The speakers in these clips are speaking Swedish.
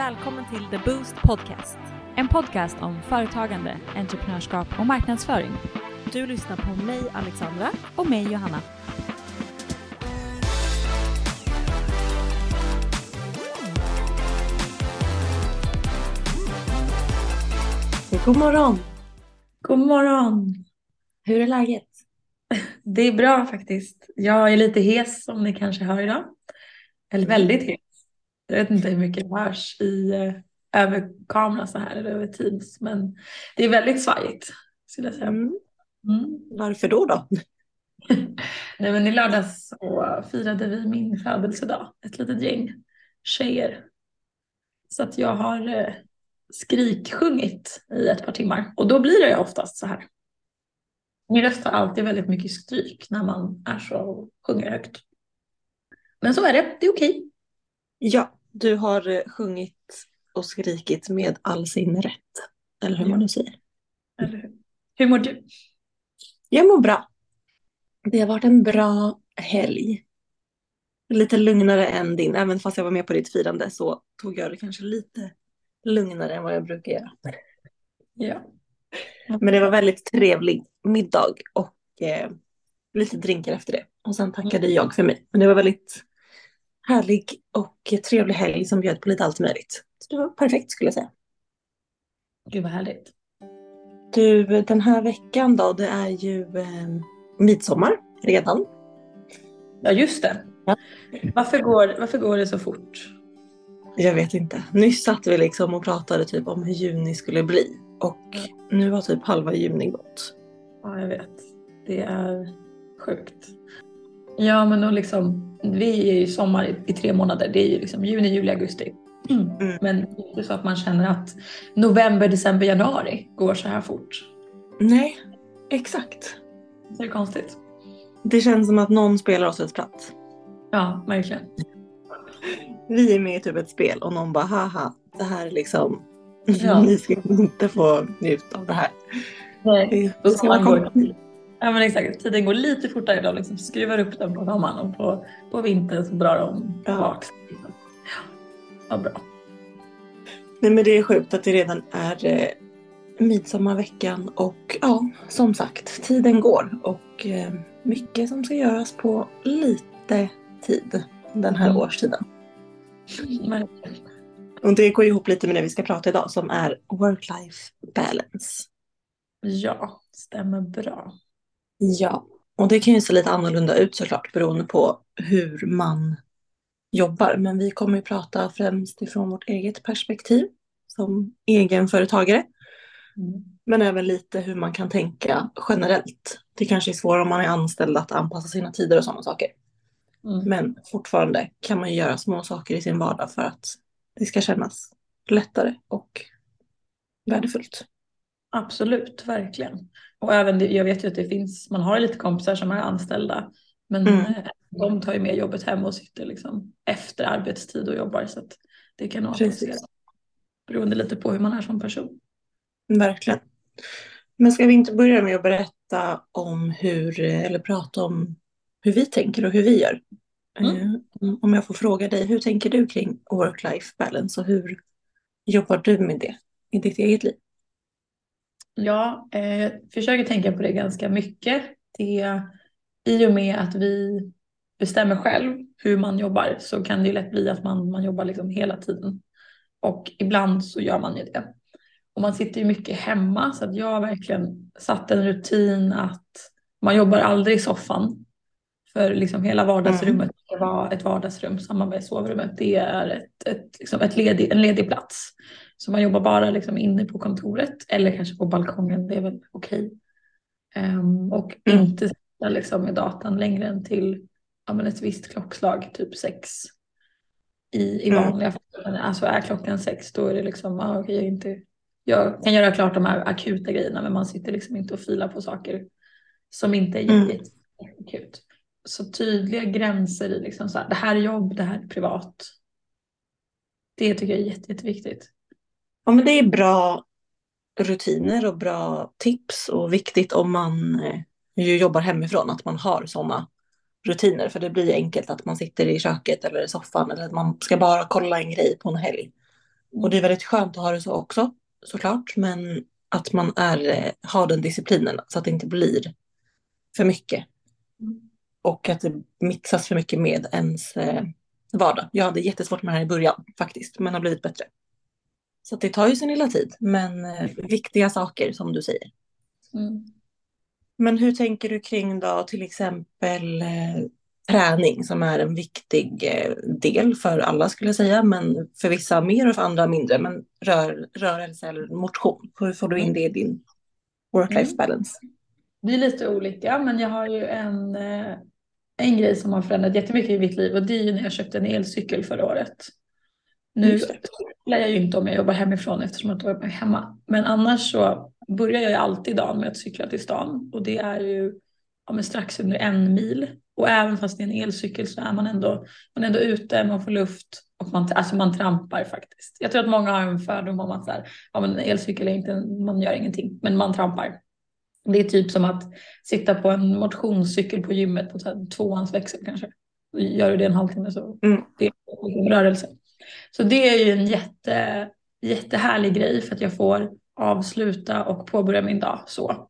Välkommen till The Boost Podcast. En podcast om företagande, entreprenörskap och marknadsföring. Du lyssnar på mig Alexandra och mig Johanna. God morgon! God morgon! Hur är läget? Det är bra faktiskt. Jag är lite hes som ni kanske hör idag. Eller väldigt hes. Jag vet inte hur mycket det hörs i, eh, över kamera så här eller över Teams. Men det är väldigt svajigt skulle jag säga. Mm. Mm. Varför då då? Nej, men I lördags så firade vi min födelsedag. Ett litet gäng tjejer. Så att jag har eh, skriksjungit i ett par timmar. Och då blir det oftast så här. Min röst har alltid väldigt mycket stryk när man är så sjunger högt. Men så är det, det är okej. Ja, du har eh, sjungit och skrikit med all sin rätt. Eller hur man nu säger. Eller hur? Hur mår du? Jag mår bra. Det har varit en bra helg. Lite lugnare än din. Även fast jag var med på ditt firande så tog jag det kanske lite lugnare än vad jag brukar göra. Ja. Men det var väldigt trevlig middag och eh, lite drinkar efter det. Och sen tackade jag för mig. Men det var väldigt härlig och trevlig helg som bjöd på lite allt möjligt. Så det var perfekt skulle jag säga. Gud vad härligt. Du, den här veckan då, det är ju eh, midsommar redan. Ja just det. Ja. Varför, går, varför går det så fort? Jag vet inte. Nyss satt vi liksom och pratade typ om hur juni skulle bli. Och nu har typ halva juni gått. Ja jag vet. Det är sjukt. Ja men då liksom, vi är ju sommar i, i tre månader. Det är ju liksom juni, juli, augusti. Mm. Men det är inte så att man känner att november, december, januari går så här fort. Nej, exakt. Det är konstigt. Det känns som att någon spelar oss ett spratt. Ja, verkligen. Vi är med i typ ett spel och någon bara haha, det här är liksom, Ja. ni ska inte få njuta av det här. Nej. Det ska vara Sommaren kom- går, ja men exakt, tiden går lite fortare idag. Liksom skruvar upp den på sommaren och på, på vintern så drar de Ja. tillbaks. Ja, vad bra. Nej men det är sjukt att det redan är eh, midsommarveckan och ja, som sagt, tiden går och eh, mycket som ska göras på lite tid den här Mm. årstiden. Men, Och det går ihop lite med det vi ska prata idag som är work-life balance. ja, stämmer bra. Ja, och det kan ju se lite annorlunda ut såklart beroende på hur man jobbar. Men vi kommer ju prata främst ifrån vårt eget perspektiv som egenföretagare. Mm. Men även lite hur man kan tänka generellt. Det kanske är svårare om man är anställd att anpassa sina tider och sådana saker. Mm. Men fortfarande kan man ju göra små saker i sin vardag för att det ska kännas lättare och värdefullt. Absolut, verkligen. Och även det, jag vet ju att det finns, man har lite kompisar som är anställda. Men Mm. eh, de tar ju med jobbet hem och sitter liksom efter arbetstid och jobbar. Så att det kan applicera. Beroende lite på hur man är som person. Verkligen. Men ska vi inte börja med att berätta om hur, eller prata om hur vi tänker och hur vi gör? Mm. Eh, Om jag får fråga dig, hur tänker du kring work-life balance och hur jobbar du med det i ditt eget liv? Ja, eh, försöker tänka på det ganska mycket. Det, I och med att vi bestämmer själv hur man jobbar så kan det ju lätt bli att man, man jobbar liksom hela tiden. Och ibland så gör man ju det. Och man sitter ju mycket hemma så att jag har verkligen satt en rutin att man jobbar aldrig i soffan. För liksom hela vardagsrummet ska vara ett vardagsrum, samma med sovrummet. Det är ett, ett, liksom ett ledig, en ledig plats. Så man jobbar bara liksom inne på kontoret eller kanske på balkongen, det är väl okej. Ehm, och Mm. inte sitta liksom med datan längre än till ja, men ett visst klockslag, typ sex. I, i Mm. vanliga fall. Alltså är klockan sex då är det liksom, ah, okej, jag, inte, jag kan göra klart de här akuta grejerna men man sitter liksom inte och filar på saker som inte är Mm. jätte, akut. Så tydliga gränser i liksom så här, det här är jobb, det här är privat. Det tycker jag är jätte, jätteviktigt. Ja, men det är bra rutiner och bra tips och viktigt om man eh, ju jobbar hemifrån att man har sådana rutiner. För det blir enkelt att man sitter i köket eller i soffan eller att man ska bara kolla en grej på en helg. Och det är väldigt skönt att ha det så också såklart. Men att man är, eh, har den disciplinen så att det inte blir för mycket. Och att det mixas för mycket med ens eh, vardag. Jag hade jättesvårt med det här i början faktiskt, men har blivit bättre. Så det tar ju sin lilla tid, men eh, viktiga saker som du säger. Mm. Men hur tänker du kring då till exempel eh, träning som är en viktig eh, del för alla skulle jag säga, men för vissa mer och för andra mindre. Men rör, rörelse eller motion, hur får du in det i din work-life Mm. balance? Det är lite olika, men jag har ju en, en grej som har förändrat jättemycket i mitt liv och det är ju när jag köpte en elcykel förra året. Nu cyklar jag ju inte om jag jobbar hemifrån eftersom att då är jag hemma. Men annars så börjar jag ju alltid dagen med att cykla till stan och det är ju ja, strax under en mil. Och även fast det är en elcykel så är man ändå, man är ändå ute, man får luft och man, alltså man trampar faktiskt. Jag tror att många har en fördom om att så här, ja, men en elcykel är inte, man gör ingenting, men man trampar. Det är typ som att sitta på en motionscykel på gymmet på tvåans växel kanske. Gör du det en halvtimme så Mm. det är liksom rörelse. Så det är ju en jätte, jättehärlig grej för att jag får avsluta och påbörja min dag så.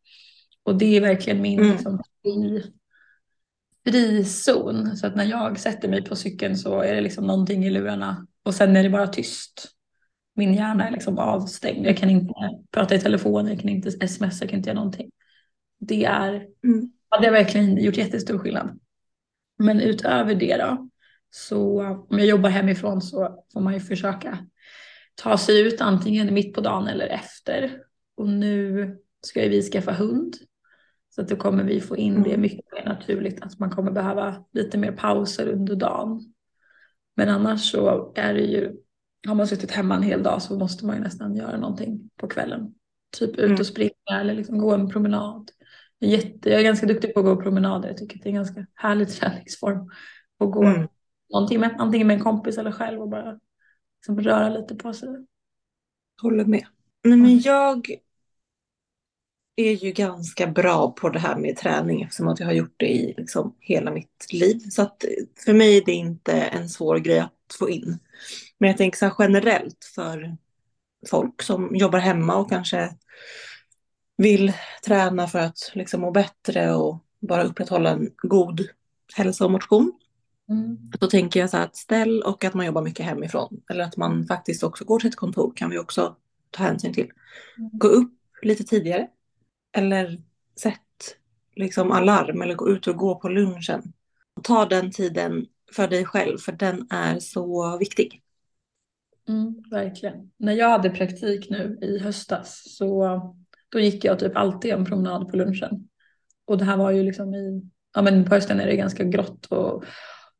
Och det är verkligen min Mm. liksom, fri, frizon. Så att när jag sätter mig på cykeln så är det liksom någonting i lurarna och sen är det bara tyst. Min hjärna är liksom avstängd. Jag kan inte prata i telefon, jag kan inte sms, jag kan inte göra någonting. Det är, Mm. ja, det har verkligen gjort jättestor skillnad. Men utöver det då, så om jag jobbar hemifrån så får man ju försöka ta sig ut antingen mitt på dagen eller efter. Och nu ska ju vi skaffa hund. Så att då kommer vi få in det Mm. mycket mer naturligt att man kommer behöva lite mer pauser under dagen. Men annars så är det ju, har man suttit hemma en hel dag så måste man ju nästan göra någonting på kvällen. Typ ut Mm. och springa eller liksom gå en promenad. Jag är, jätte, jag är ganska duktig på att gå promenader. Jag tycker att det är en ganska härlig träningsform. Att gå Mm. Någon timme, antingen med en kompis eller själv och bara liksom röra lite på sig. Håller med. Nej, men jag är ju ganska bra på det här med träning eftersom att jag har gjort det i liksom hela mitt liv. Så att för mig är det inte en svår grej att få in. Men jag tänker så här generellt för folk som jobbar hemma och kanske vill träna för att liksom må bättre och bara upprätthålla en god hälsa och motion. Mm. Då tänker jag så här att ställ och att man jobbar mycket hemifrån. Eller att man faktiskt också går till ett kontor kan vi också ta hänsyn till. Gå upp lite tidigare. Eller sätt liksom alarm eller gå ut och gå på lunchen. Ta den tiden för dig själv för den är så viktig. Mm, verkligen. När jag hade praktik nu i höstas så då gick jag typ alltid en promenad på lunchen. Och det här var ju liksom i, ja men på hösten är det ganska grått och,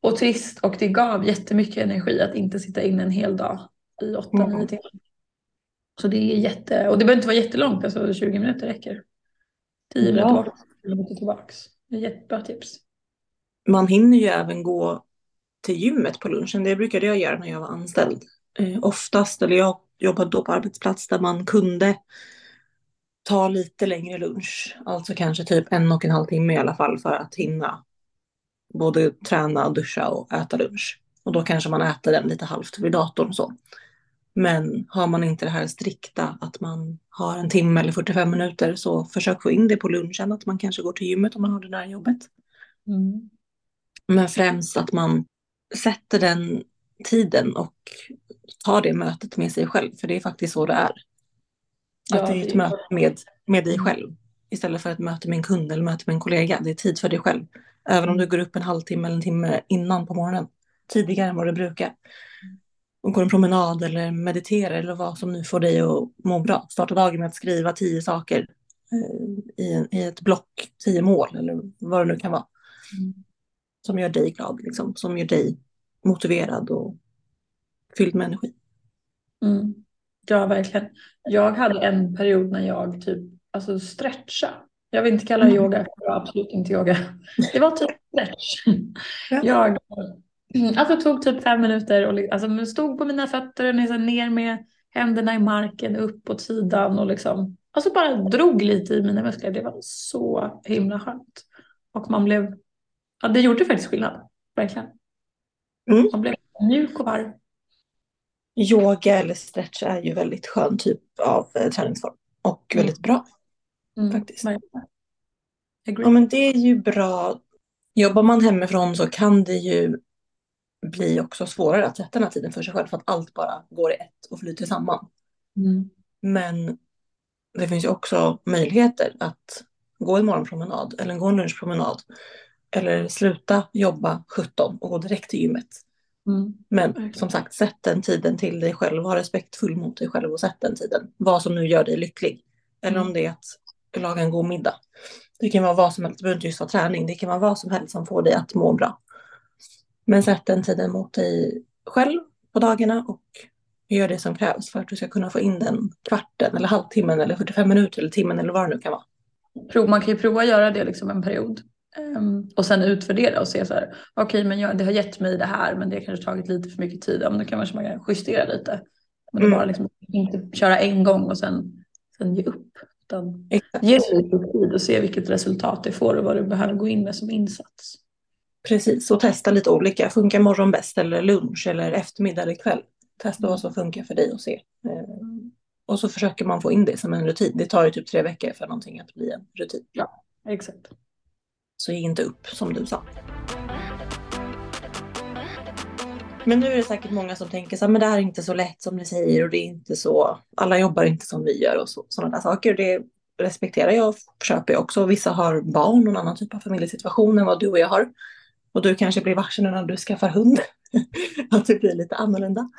och trist och det gav jättemycket energi att inte sitta inne en hel dag i 8-9 Mm. timmar. Så det är jätte, och det behöver inte vara jättelångt, alltså 20 minuter räcker. 10 minuter Ja. bort, 10 minuter tillbaks. Det är jättebra tips. Man hinner ju även gå till gymmet på lunchen. Det brukade jag göra när jag var anställd. Eh, oftast, eller jag jobbade då på arbetsplats där man kunde ta lite längre lunch. Alltså kanske typ en och en halv timme i alla fall för att hinna både träna, duscha och äta lunch. Och då kanske man äter den lite halvt vid datorn och så. Men har man inte det här strikta att man har en timme eller 45 minuter så försök få in det på lunchen. Att man kanske går till gymmet om man har det där jobbet. Mm. Men främst att man sätter den tiden och tar det mötet med sig själv. För det är faktiskt så det är. Att det är ett möte med, med dig själv. Istället för ett möte med en kund eller möte med en kollega. Det är tid för dig själv. Även om du går upp en halvtimme eller en timme innan på morgonen. Tidigare än vad du brukar. Och går en promenad eller mediterar eller vad som nu får dig att må bra. Starta dagen med att skriva tio saker eh, i, i ett block. Tio mål eller vad det nu kan vara Mm. som gör dig glad, liksom, som gör dig motiverad och fylld med energi. Mm. Ja, verkligen. Jag hade en period när jag typ alltså stretcha. Jag vill inte kalla det Mm. yoga, det var absolut inte yoga. Det var typ stretch. Ja. Jag mm, alltså, tog typ fem minuter och alltså, stod på mina fötter och liksom ner med händerna i marken, upp åt sidan och liksom alltså bara drog lite i mina muskler. Det var så himla skönt. Och man blev, ja det gjorde faktiskt skillnad, verkligen. Mm. Man blev mjuk och varm. yoga eller stretch är ju väldigt skön typ av eh, träningsform. Och Mm. väldigt bra Mm, faktiskt. Ja men det är ju bra. Jobbar man hemifrån så kan det ju bli också svårare att sätta den här tiden för sig själv för att allt bara går i ett och flyter samman. Mm. Men det finns ju också möjligheter att gå en morgonpromenad eller gå en lunchpromenad. Eller sluta jobba 17 och gå direkt till gymmet. Mm. Men Verkligen. som sagt, sätt den tiden till dig själv. Var respektfull mot dig själv och sätt den tiden. Vad som nu gör dig lycklig. Eller Mm. om det är att laga en god middag. Det kan vara vad som helst. Det behöver inte just vara träning. Det kan vara vad som helst som får dig att må bra. Men sätt den tiden mot dig själv på dagarna och gör det som krävs för att du ska kunna få in den kvarten eller halvtimmen eller 45 minuter eller timmen eller vad det nu kan vara. Prov, man kan ju prova att göra det liksom en period. Ehm, och sen utvärdera och se så här, okej men jag, det har gett mig det här men det har kanske tagit lite för mycket tid. Ja, men då kan man kanske man kan justera lite. Men Mm. bara liksom inte köra en gång och sen, sen ge upp. Utan Exakt. ge det lite tid och se vilket resultat det får och vad du behöver gå in med som insats. Precis, och testa lite olika. Funkar morgon bäst eller lunch eller eftermiddag eller kväll? Testa vad som funkar för dig och se. Eh, Och så försöker man få in det som en rutin. Det tar ju typ tre veckor för någonting att bli en rutin. Exakt. Så ge inte upp som du sa. Men nu är det säkert många som tänker så här, men det här är inte så lätt som ni säger och det är inte så, alla jobbar inte som vi gör och så, sådana där saker. Det respekterar jag och köper jag också. Vissa har barn och en annan typ av familjesituation än vad du och jag har. Och du kanske blir varse när du skaffar hund. att det blir lite annorlunda.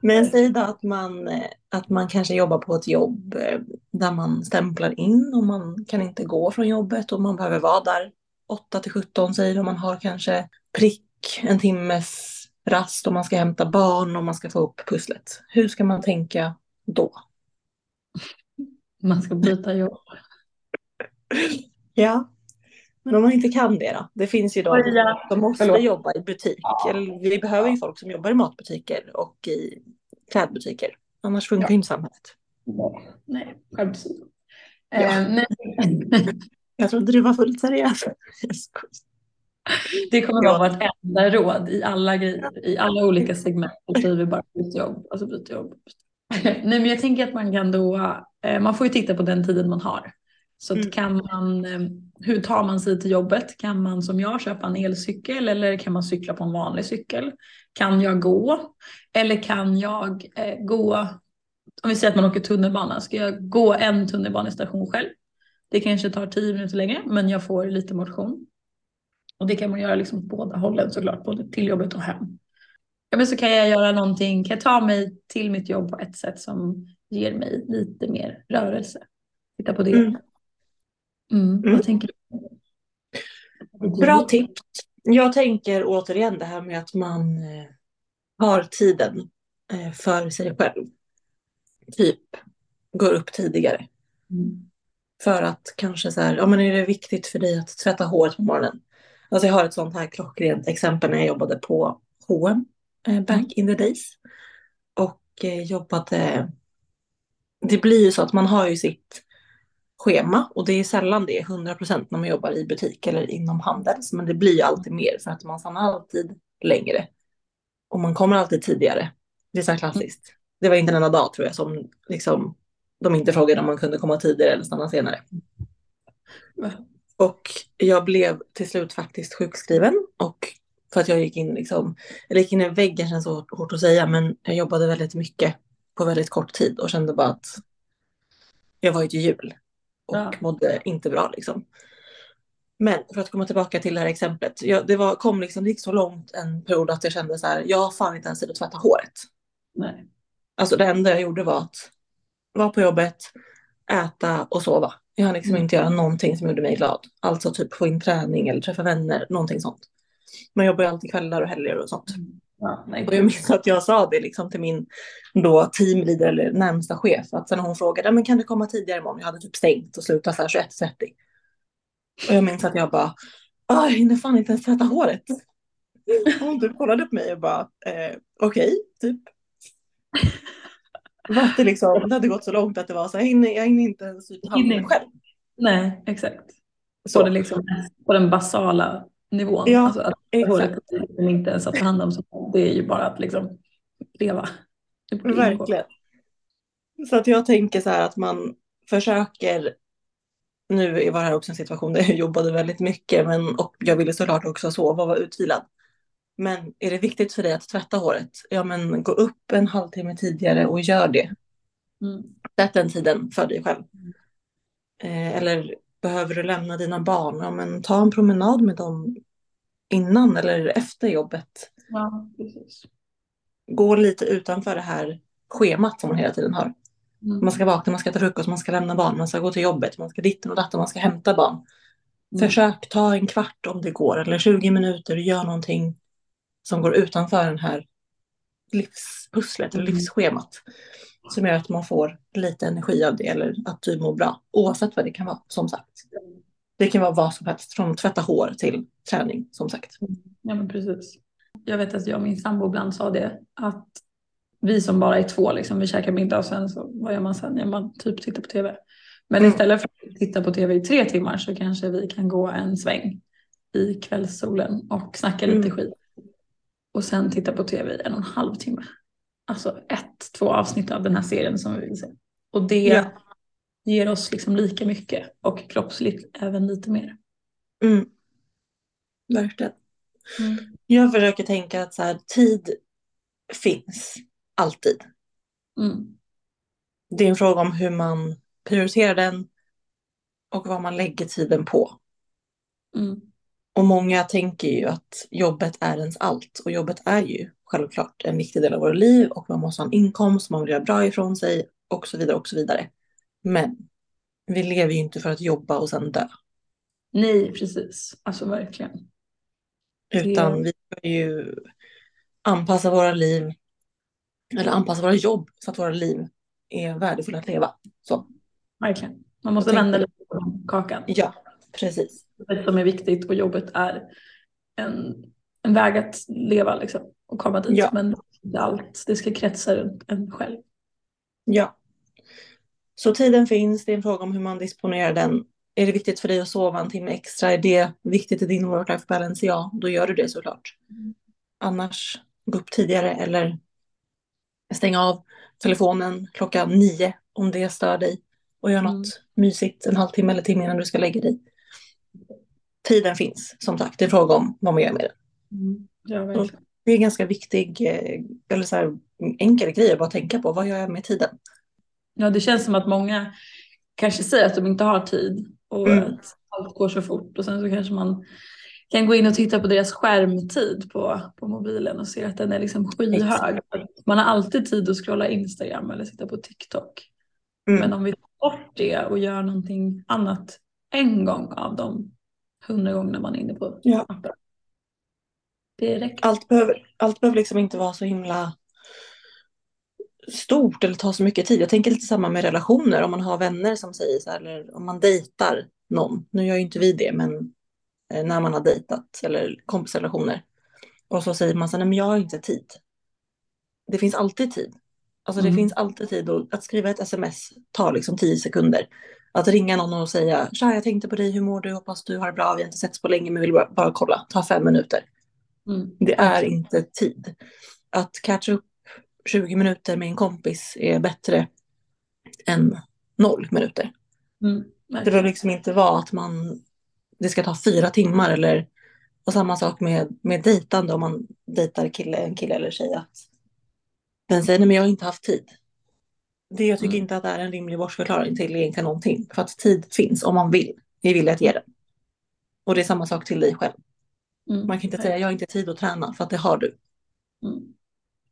Men säg då att man, eh, att man kanske jobbar på ett jobb eh, där man stämplar in och man kan inte gå från jobbet och man behöver vara där 8 till 17 säger och man har kanske prick en timmes rast och man ska hämta barn och man ska få upp pusslet. Hur ska man tänka då? Man ska byta jobb. Ja, men om man inte kan det då? Det finns ju de som måste förlåt. jobba i butik. Eller vi behöver ju folk som jobbar i matbutiker och i klädbutiker. Annars funkar Ja. inte samhället. Nej, åsido. Ja. Eh, nej. Jag trodde du var fullt seriös. Det kommer Ja. vara vartenda råd i alla grejer, i alla olika segment. Vi bara byt jobb, alltså byt jobb. Nej men jag tänker att man kan då, eh, man får ju titta på den tiden man har. Så Mm. kan man, eh, hur tar man sig till jobbet? Kan man som jag köpa en elcykel eller kan man cykla på en vanlig cykel? Kan jag gå? Eller kan jag eh, gå, om vi säger att man åker tunnelbana, ska jag gå en tunnelbanestation själv? Det kanske tar tio minuter längre men jag får lite motion. Och det kan man göra liksom på båda hållen såklart, både till jobbet och hem. Ja, men så kan jag göra någonting, kan jag ta mig till mitt jobb på ett sätt som ger mig lite mer rörelse. Titta på det. Mm. Mm. Mm. Vad tänker du? Bra tips. Jag tänker återigen det här med att man eh, har tiden eh, för sig själv. Typ går upp tidigare. Mm. För att kanske så här, ja men är det viktigt för dig att tvätta håret på morgonen? Alltså jag har ett sånt här klockrent exempel när jag jobbade på H&M back Mm. in the days. Och eh, jobbade, det blir ju så att man har ju sitt schema och det är sällan det är 100% när man jobbar i butik eller inom handels. Men det blir ju alltid mer för att man stannar alltid längre. Och man kommer alltid tidigare. Det är så här klassiskt. Det var inte en enda dag tror jag som liksom, de inte frågade om man kunde komma tidigare eller stanna senare. Och jag blev till slut faktiskt sjukskriven. Och för att jag gick in liksom, eller gick in i väggen känns så hårt att säga, men jag jobbade väldigt mycket på väldigt kort tid och kände bara att jag var ett hjul och Ja. mådde inte bra liksom. Men för att komma tillbaka till det här exemplet, jag, det var, kom liksom, det gick så långt en period att jag kände så här, jag har fan inte ens tid att tvätta håret. Nej. Alltså det enda jag gjorde var att vara på jobbet, äta och sova. Jag hann liksom Mm. inte göra någonting som gjorde mig glad. Alltså typ få in träning eller träffa vänner, någonting sånt. Man jobbar ju alltid kvällar och helger och sånt. Ja, nej. Och jag minns att jag sa det liksom till min då teamleader eller närmsta chef. Att sen hon frågade, men kan du komma tidigare imorgon? Jag hade typ stängt och slutat så här 21.30. Och jag minns att jag bara, "Ah, jag hinner fan inte ens tvätta håret. Hon typ kollade på mig och bara, eh, okej, typ. Att det, liksom, det hade gått så långt att det var så här, jag hinner, jag hinner inte ens ta hand om mig Hinner. själv. nej, exakt. Så. På, det liksom, på den basala nivån. Ja, alltså att exakt. håret inte ens att ta hand om. Så det är ju bara att liksom leva. Verkligen. Så att jag tänker så här att man försöker, nu var det här också en situation där jag jobbade väldigt mycket men, och jag ville såklart också sova och vara utvilad. Men är det viktigt för dig att tvätta håret? Ja men gå upp en halvtimme tidigare och gör det. Mm. Sätt den tiden för dig själv. Eh, eller behöver du lämna dina barn? Ja men ta en promenad med dem innan eller efter jobbet. Ja, precis. Gå lite utanför det här schemat som man hela tiden har. Mm. Man ska vakna, man ska äta frukost, man ska lämna barn, man ska gå till jobbet, man ska ditten och datten, man ska hämta barn. Mm. Försök ta en kvart om det går, eller 20 minuter, gör någonting som går utanför den här livspusslet eller Mm. livsschemat. Som gör att man får lite energi av det eller att du mår bra. Oavsett vad det kan vara, som sagt. Det kan vara vad som helst, från tvätta hår till träning, som sagt. Ja men precis. Jag vet att jag och min sambo ibland sa det att vi som bara är två liksom, vi käkar middag och sen så vad gör man sen? Ja, man typ tittar på tv. Men Mm. istället för att titta på tv i tre timmar så kanske vi kan gå en sväng i kvällssolen och snacka lite Mm. skit. Och sen titta på tv i en och en halv timme. Alltså ett, två avsnitt av den här serien som vi vill se. Och det Ja. ger oss liksom lika mycket och kroppsligt även lite mer. Mm. Verkligen. Mm. Jag försöker tänka att så här, tid finns alltid. Mm. Det är en fråga om hur man prioriterar den och vad man lägger tiden på. Mm. Och många tänker ju att jobbet är ens allt. Och jobbet är ju självklart en viktig del av våra liv och man måste ha en inkomst, man vill göra bra ifrån sig och så vidare och så vidare. Men vi lever ju inte för att jobba och sen dö. Nej, precis. Alltså verkligen. Utan vi ska ju anpassa våra liv eller anpassa våra jobb så att våra liv är värdefulla att leva. Så, Verkligen. Man måste vända lite på kakan. ja, precis. Det som är viktigt och jobbet är en, en väg att leva liksom, och komma dit. Ja. Men inte allt. Det ska kretsa runt en själv. Ja. Så tiden finns, det är en fråga om hur man disponerar den. Är det viktigt för dig att sova en timme extra? Är det viktigt i din work-life balance? Ja, då gör du det såklart. Annars, gå upp tidigare eller stäng av telefonen klockan nio om det stör dig och gör Mm. något mysigt en halvtimme eller timme innan du ska lägga dig. Tiden finns, som sagt. Det är fråga om vad man gör med den. Ja, verkligen. Det är en ganska viktig, eh, eller så här, enkel grej att bara tänka på. Vad gör jag med tiden? ja, det känns som att många kanske säger att de inte har tid och Mm. att allt går så fort och sen så kanske man kan gå in och titta på deras skärmtid på, på mobilen och se att den är liksom skyhög. Man har alltid tid att scrolla Instagram eller sitta på TikTok. Mm. Men om vi tar bort det och gör någonting annat en gång av de hundra gångerna man är inne på Ja. appen. Räcker. allt behöver, allt behöver liksom inte vara så himla stort eller ta så mycket tid. Jag tänker lite samma med relationer. Om man har vänner som säger så här, eller om man dejtar någon. Nu gör ju inte vi det, men eh, när man har dejtat eller kompisrelationer. Och så säger man så här, nej men jag har inte tid. Det finns alltid tid. Alltså det Mm. finns alltid tid. Och att skriva ett sms tar liksom tio sekunder. Att ringa någon och säga, tja jag tänkte på dig, hur mår du, hoppas du har det bra, vi har inte setts på länge men vill bara, bara kolla, ta fem minuter. Mm. Det är inte tid. Att catcha upp 20 minuter med en kompis är bättre än noll minuter. Mm. Det behöver liksom inte vara att man, det ska ta fyra timmar eller och samma sak med, med dejtande om man dejtar kille, en kille eller tjej. Att den säger nej men jag har inte haft tid. Det jag tycker Mm. inte att det är en rimlig bortförklaring till egentligen någonting. För att tid finns om man vill. Vi vill att ge den. Och det är samma sak till dig själv. Mm. Man kan inte säga jag har inte tid att träna för att det har du. Mm.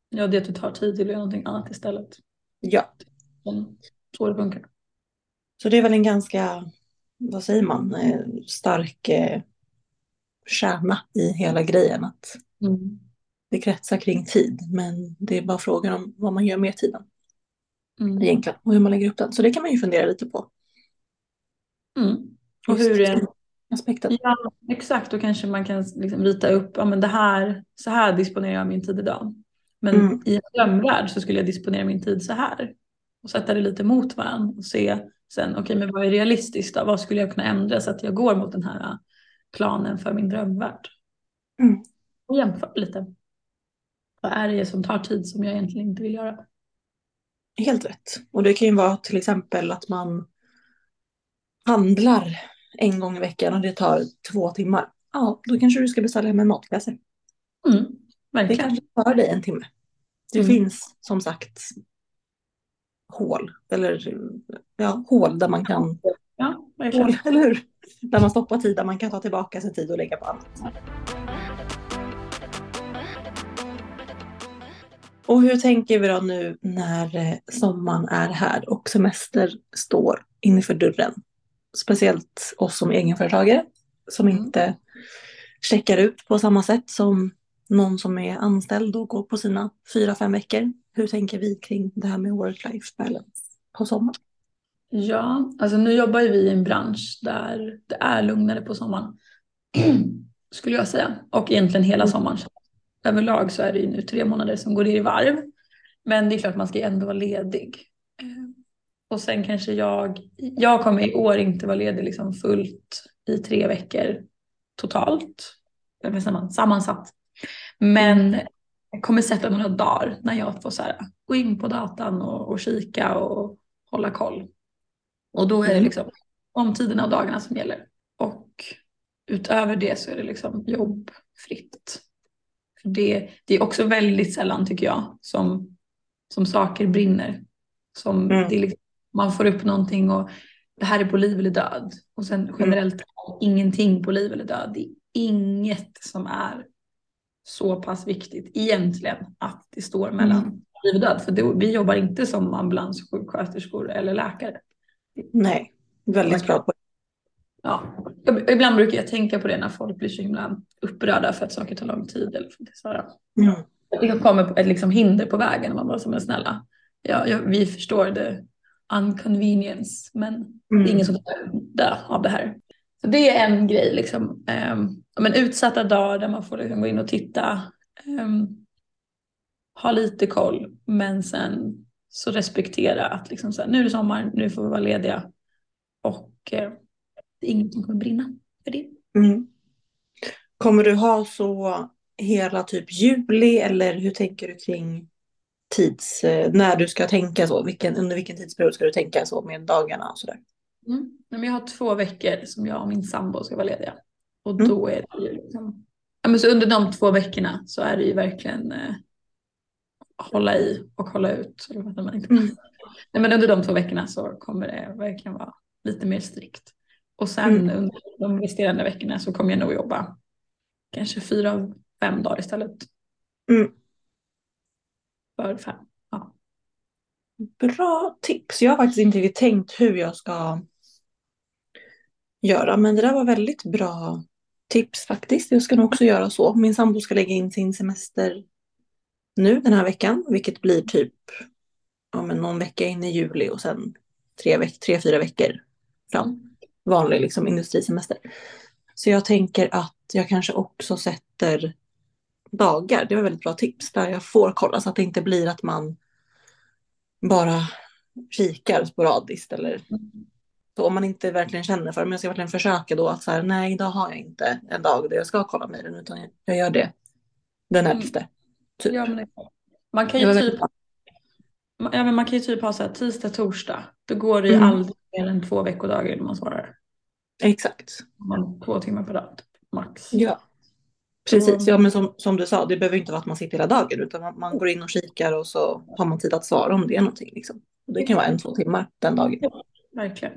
Ja, det att du tar tid till att göra någonting annat istället. Ja. Så det funkar. Så det är väl en ganska, vad säger man, eh, stark eh, kärna i hela grejen. Att Mm. det kretsar kring tid, men det är bara frågan om vad man gör med tiden Mm. egentligen och hur man lägger upp den. Så det kan man ju fundera lite på. Mm. Och hur är aspekten. Ja, exakt. Då kanske man kan liksom rita upp, ja men det här, så här disponerar jag min tid idag. Men Mm. i en drömvärld så skulle jag disponera min tid så här. Och sätta det lite mot varandra och se sen, okej men vad är realistiskt då? Vad skulle jag kunna ändra så att jag går mot den här äh, planen för min drömvärld? Mm. Och jämföra lite. Vad är det som tar tid som jag egentligen inte vill göra? Helt rätt. Och det kan ju vara till exempel att man handlar en gång i veckan och det tar två timmar. Ja, då kanske du ska beställa hem en matkasse. Mm, Det kanske tar dig en timme. Det Mm. finns som sagt hål, eller ja, hål där man kan, Ja, hål, eller hur? Där man stoppar tid, där man kan ta tillbaka sin tid och lägga på annat. Och hur tänker vi då nu när eh, sommaren är här och semester står innanför dörren? Speciellt oss som egenföretagare som Mm. inte checkar ut på samma sätt som någon som är anställd och går på sina fyra, fem veckor. Hur tänker vi kring det här med work-life balance på sommaren? Ja, alltså nu jobbar ju vi i en bransch där det är lugnare på sommaren. Skulle jag säga. Och egentligen hela sommaren. Överlag så är det ju nu tre månader som går i varv. Men det är klart man ska ju ändå vara ledig. Eh, Och sen kanske jag, jag kommer i år inte vara ledig liksom fullt i tre veckor totalt. Samman- sammansatt. Men jag kommer sätta några dagar när jag får så här, gå in på datan och, och kika och hålla koll. Och då är det Mm. liksom om tiden av dagarna som gäller. Och utöver det så är det liksom jobbfritt. För det, det är också väldigt sällan tycker jag som, som saker brinner. Som Mm. det liksom, man får upp någonting och det här är på liv eller död. Och sen generellt ingenting på liv eller död. Det är inget som är så pass viktigt egentligen att det står mellan Mm. liv och död. För det, vi jobbar inte som ambulanssjuksköterskor eller läkare. Nej, väldigt bra poäng. Ja. Ib- Ibland brukar jag tänka på det när folk blir så himla upprörda för att saker tar lång tid. Eller för att här. Mm. det kommer ett liksom hinder på vägen man bara som är snälla. Ja, ja, vi förstår det unconvenience men det är Mm. ingen som dö av det här. Så det är en grej liksom. Um, men utsatta dagar där man får liksom gå in och titta. ehm, ha lite koll men sen så respektera att liksom så här, nu är det sommar, nu får vi vara lediga. Och eh, det är inget som kommer brinna för det. Mm. Kommer du ha så hela typ juli eller hur tänker du kring tids, eh, när du ska tänka så? Vilken, under vilken tidsperiod ska du tänka så med dagarna och sådär? Mm. Men jag har två veckor som jag och min sambo ska vara lediga. Och Mm. då är det ju liksom, ja, men så under de två veckorna så är det ju verkligen eh, hålla i och hålla ut. Eller vad man inte. Mm. Nej, men under de två veckorna så kommer det verkligen vara lite mer strikt. Och sen Mm. under de resterande veckorna så kommer jag nog jobba kanske fyra, fem dagar istället. Mm. För fem. Ja. Bra tips. Jag har faktiskt inte riktigt tänkt hur jag ska göra, men det där var väldigt bra tips faktiskt. Jag ska nog också göra så. Min sambo ska lägga in sin semester nu den här veckan, vilket blir typ ja, men någon vecka in i juli och sen tre, veck- tre fyra veckor fram. Vanlig liksom, industrisemester. Så jag tänker att jag kanske också sätter dagar. Det var väldigt bra tips där jag får kolla så att det inte blir att man bara kikar sporadiskt eller så om man inte verkligen känner för det. Men jag ska verkligen försöka då att så här, nej idag har jag inte en dag där jag ska kolla mejlen utan jag- gör det den Mm. elfte. Typ. Ja, men man kan ju typ. Ja, men man kan ju typ ha så här tisdag, torsdag. Då går det ju Mm. aldrig mer än två veckodagar innan man svarar. Exakt. Man två timmar per dag, typ, max. Ja. Precis, ja men som, som du sa, det behöver inte vara att man sitter hela dagen utan man, man går in och kikar och så har man tid att svara om det är någonting. Liksom. Och det kan vara en, två timmar den dagen. Verkligen.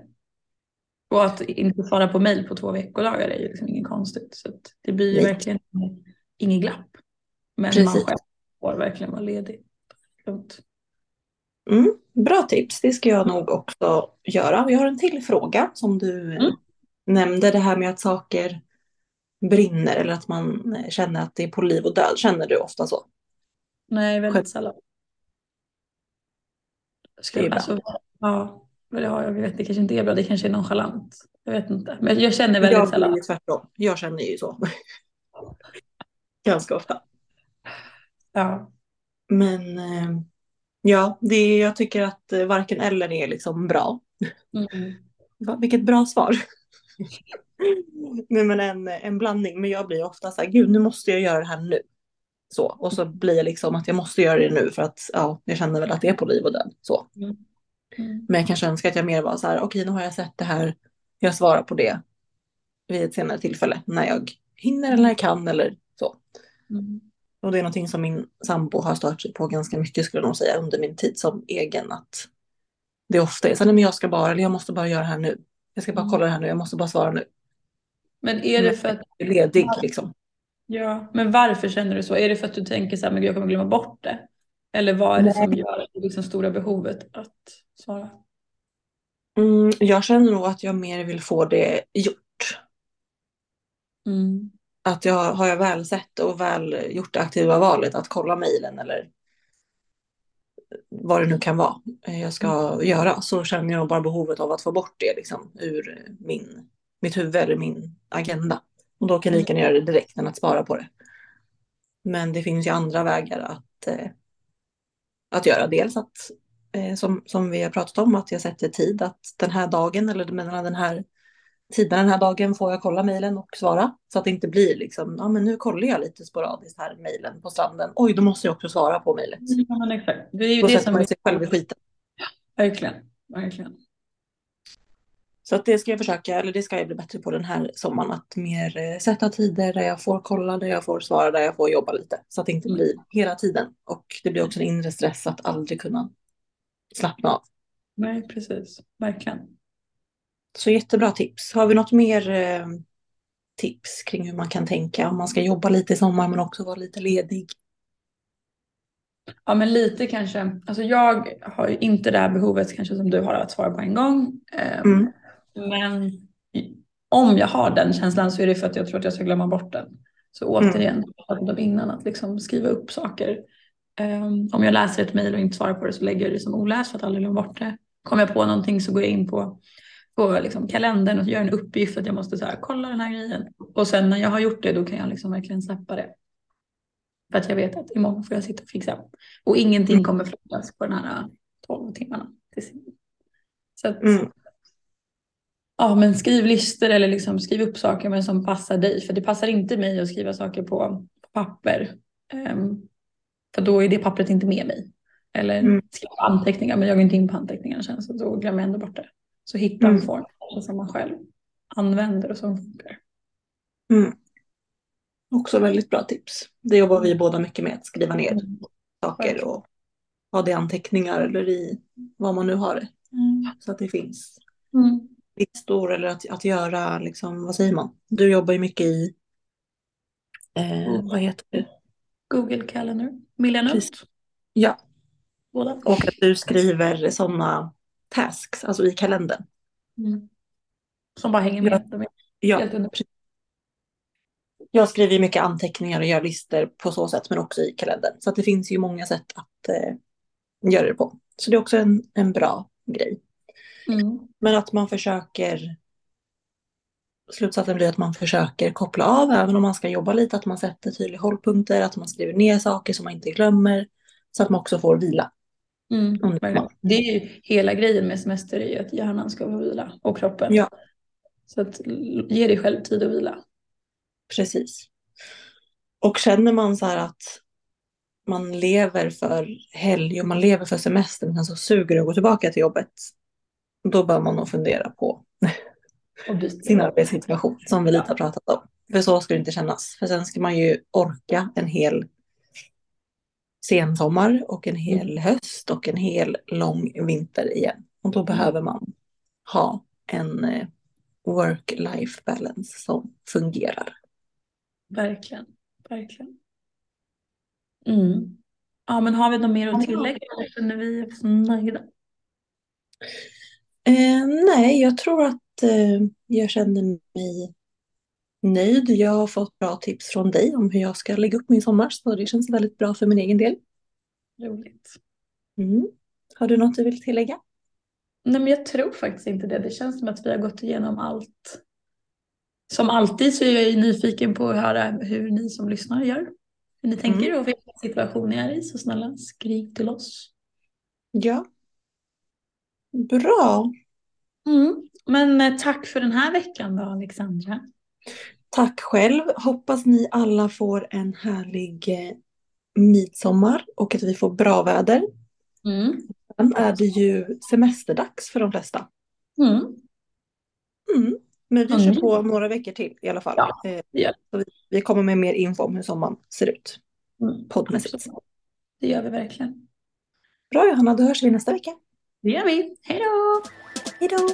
Och att inte svara på mejl på två veckodagar är ju liksom inget konstigt. Så det blir ju Nej. verkligen inget glapp. Men man Precis. själv får verkligen vara ledig. Lugnt. Mm, bra tips, det ska jag nog också göra. Vi har en till fråga som du Mm. nämnde, det här med att saker brinner eller att man känner att det är på liv och död. Känner du ofta så? Nej, väldigt Själv- sällan. Det Skulle, alltså, ja, men ja, jag vet, det kanske inte är bra. Det kanske är nonchalant. Jag vet inte. Men jag känner väldigt Jag sällan. ju tvärtom. Jag känner ju så. Ganska ofta. Ja. Men eh, ja, det, jag tycker att eh, varken eller är liksom bra. Mm. Vilket bra svar. Nej men en, en blandning. Men jag blir ofta så här, gud nu måste jag göra det här nu. Så, och så blir det liksom att jag måste göra det nu för att ja, jag känner väl att det är på liv och död. Så. Mm. Mm. Men jag kanske önskar att jag mer var så här, okej nu har jag sett det här, jag svarar på det vid ett senare tillfälle när jag hinner eller jag kan eller så. Mm. Och det är någonting som min sambo har stört sig på ganska mycket skulle jag nog säga under min tid som egen. Att det ofta är så nej men jag ska bara, eller jag måste bara göra det här nu. Jag ska bara Mm. kolla det här nu, jag måste bara svara nu. Men är det för att, ledig liksom. ja, men varför känner du så? Är det för att du tänker så här, men jag kommer glömma bort det? Eller vad är det som gör det liksom stora behovet att svara? Mm, jag känner nog att jag mer vill få det gjort. Mm. Att jag har jag väl sett och väl gjort det aktiva valet att kolla mejlen eller vad det nu kan vara eh, jag ska göra så känner jag bara behovet av att få bort det liksom ur min, mitt huvud eller min agenda. Och då kan jag lika gärna göra det direkt än att spara på det. Men det finns ju andra vägar att, eh, att göra. Dels att, eh, som, som vi har pratat om, att jag sätter tid att den här dagen eller mellan den här tiden den här dagen får jag kolla mejlen och svara. Så att det inte blir liksom, ja men nu kollar jag lite sporadiskt här mejlen på stranden. Oj, då måste jag också svara på mejlet. Ja, men exakt. Det är ju Då det sätter som man sig själv i skiten. Verkligen. Verkligen. Så att det ska jag försöka, eller det ska jag bli bättre på den här sommaren, att mer eh, sätta tider där jag får kolla, där jag får svara, där jag får jobba lite. Så att det inte Mm. blir hela tiden. Och det blir också en inre stress att aldrig kunna slappna av. Nej, precis. Verkligen. Så jättebra tips. Har vi något mer eh, tips kring hur man kan tänka om man ska jobba lite i sommar men också vara lite ledig? Ja, men lite kanske. Alltså jag har ju inte det här behovet kanske som du har att svara på en gång. Ehm, Mm. Men om jag har den känslan så är det för att jag tror att jag ska glömma bort den. Så återigen, jag pratade om innan att liksom skriva upp saker. Ehm, om jag läser ett mejl och inte svarar på det så lägger jag det som oläst för att aldrig glömma bort det. Kommer jag på någonting så går jag in på, på liksom kalendern och gör en uppgift att jag måste så här, kolla den här grejen. Och sen när jag har gjort det då kan jag liksom verkligen släppa det. För att jag vet att imorgon får jag sitta och fixa. Och ingenting Mm. kommer flyttas på den här äh, 12 timmarna. Så att, Mm. ja, men skriv listor eller liksom skriv upp saker men som passar dig. För det passar inte mig att skriva saker på, papper. Ehm, för då är det pappret inte med mig. Eller Mm. skriva anteckningar men jag går inte in på anteckningarna sen så då glömmer jag ändå bort det. Så hitta en Mm. form som man själv använder och som funkar. Mm. Också väldigt bra tips. Det jobbar vi båda mycket med, att skriva ner Mm. saker och ha det i anteckningar eller i vad man nu har det. Så att det finns Mm. listor eller att, att göra, liksom, vad säger man? Du jobbar ju mycket i, eh, Mm. vad heter det? Google Calendar, Millennium. Ja, Båda. och att du skriver sådana tasks, alltså i kalendern. Mm. Som bara hänger med. Ja. De är Ja, helt under- jag skriver ju mycket anteckningar och gör listor på så sätt, men också i kalendern. Så att det finns ju många sätt att eh, göra det på. Så det är också en, en bra grej. Mm. Men att man försöker, slutsatsen blir att man försöker koppla av även om man ska jobba lite, att man sätter tydliga hållpunkter, att man skriver ner saker som man inte glömmer, så att man också får vila. Mm, det är ju hela grejen med semester är ju att hjärnan ska få vila och kroppen. Ja. Så att ge dig själv tid att vila. Precis. Och känner man så här att man lever för helg och man lever för semester men så suger det att gå tillbaka till jobbet, då bör man nog fundera på sin arbetssituation som vi lite har pratat om. För så ska det inte kännas. För sen ska man ju orka en hel sensommar och en hel höst och en hel lång vinter igen. Och då behöver man ha en eh, work-life balance som fungerar. Verkligen. Verkligen. Mm. Ja, men har vi något mer att tillägga? Eller känner vi oss nöjda? Eh, nej, jag tror att eh, jag känner mig nöjd. Jag har fått bra tips från dig om hur jag ska lägga upp min sommar, så det känns väldigt bra för min egen del. Roligt. Mm. Har du något du vill tillägga? Nej, men jag tror faktiskt inte det. Det känns som att vi har gått igenom allt. Som alltid så är jag nyfiken på att höra hur ni som lyssnar gör. Hur ni tänker och vilken situation ni är i. Så snälla skriv till oss. Ja. Bra. Mm. Men eh, tack för den här veckan då Alexandra. Tack själv. Hoppas ni alla får en härlig eh, midsommar och att vi får bra väder. Mm. Sen är det ju semesterdags för de flesta. Mm. Mm. Men vi Mm. kör på några veckor till i alla fall. Ja, Eh, vi, vi kommer med mer info om hur sommaren ser ut Mm. poddmässigt. Det gör vi verkligen. Bra Johanna, då hörs vi nästa vecka. Det gör vi. Hej då! Hej då!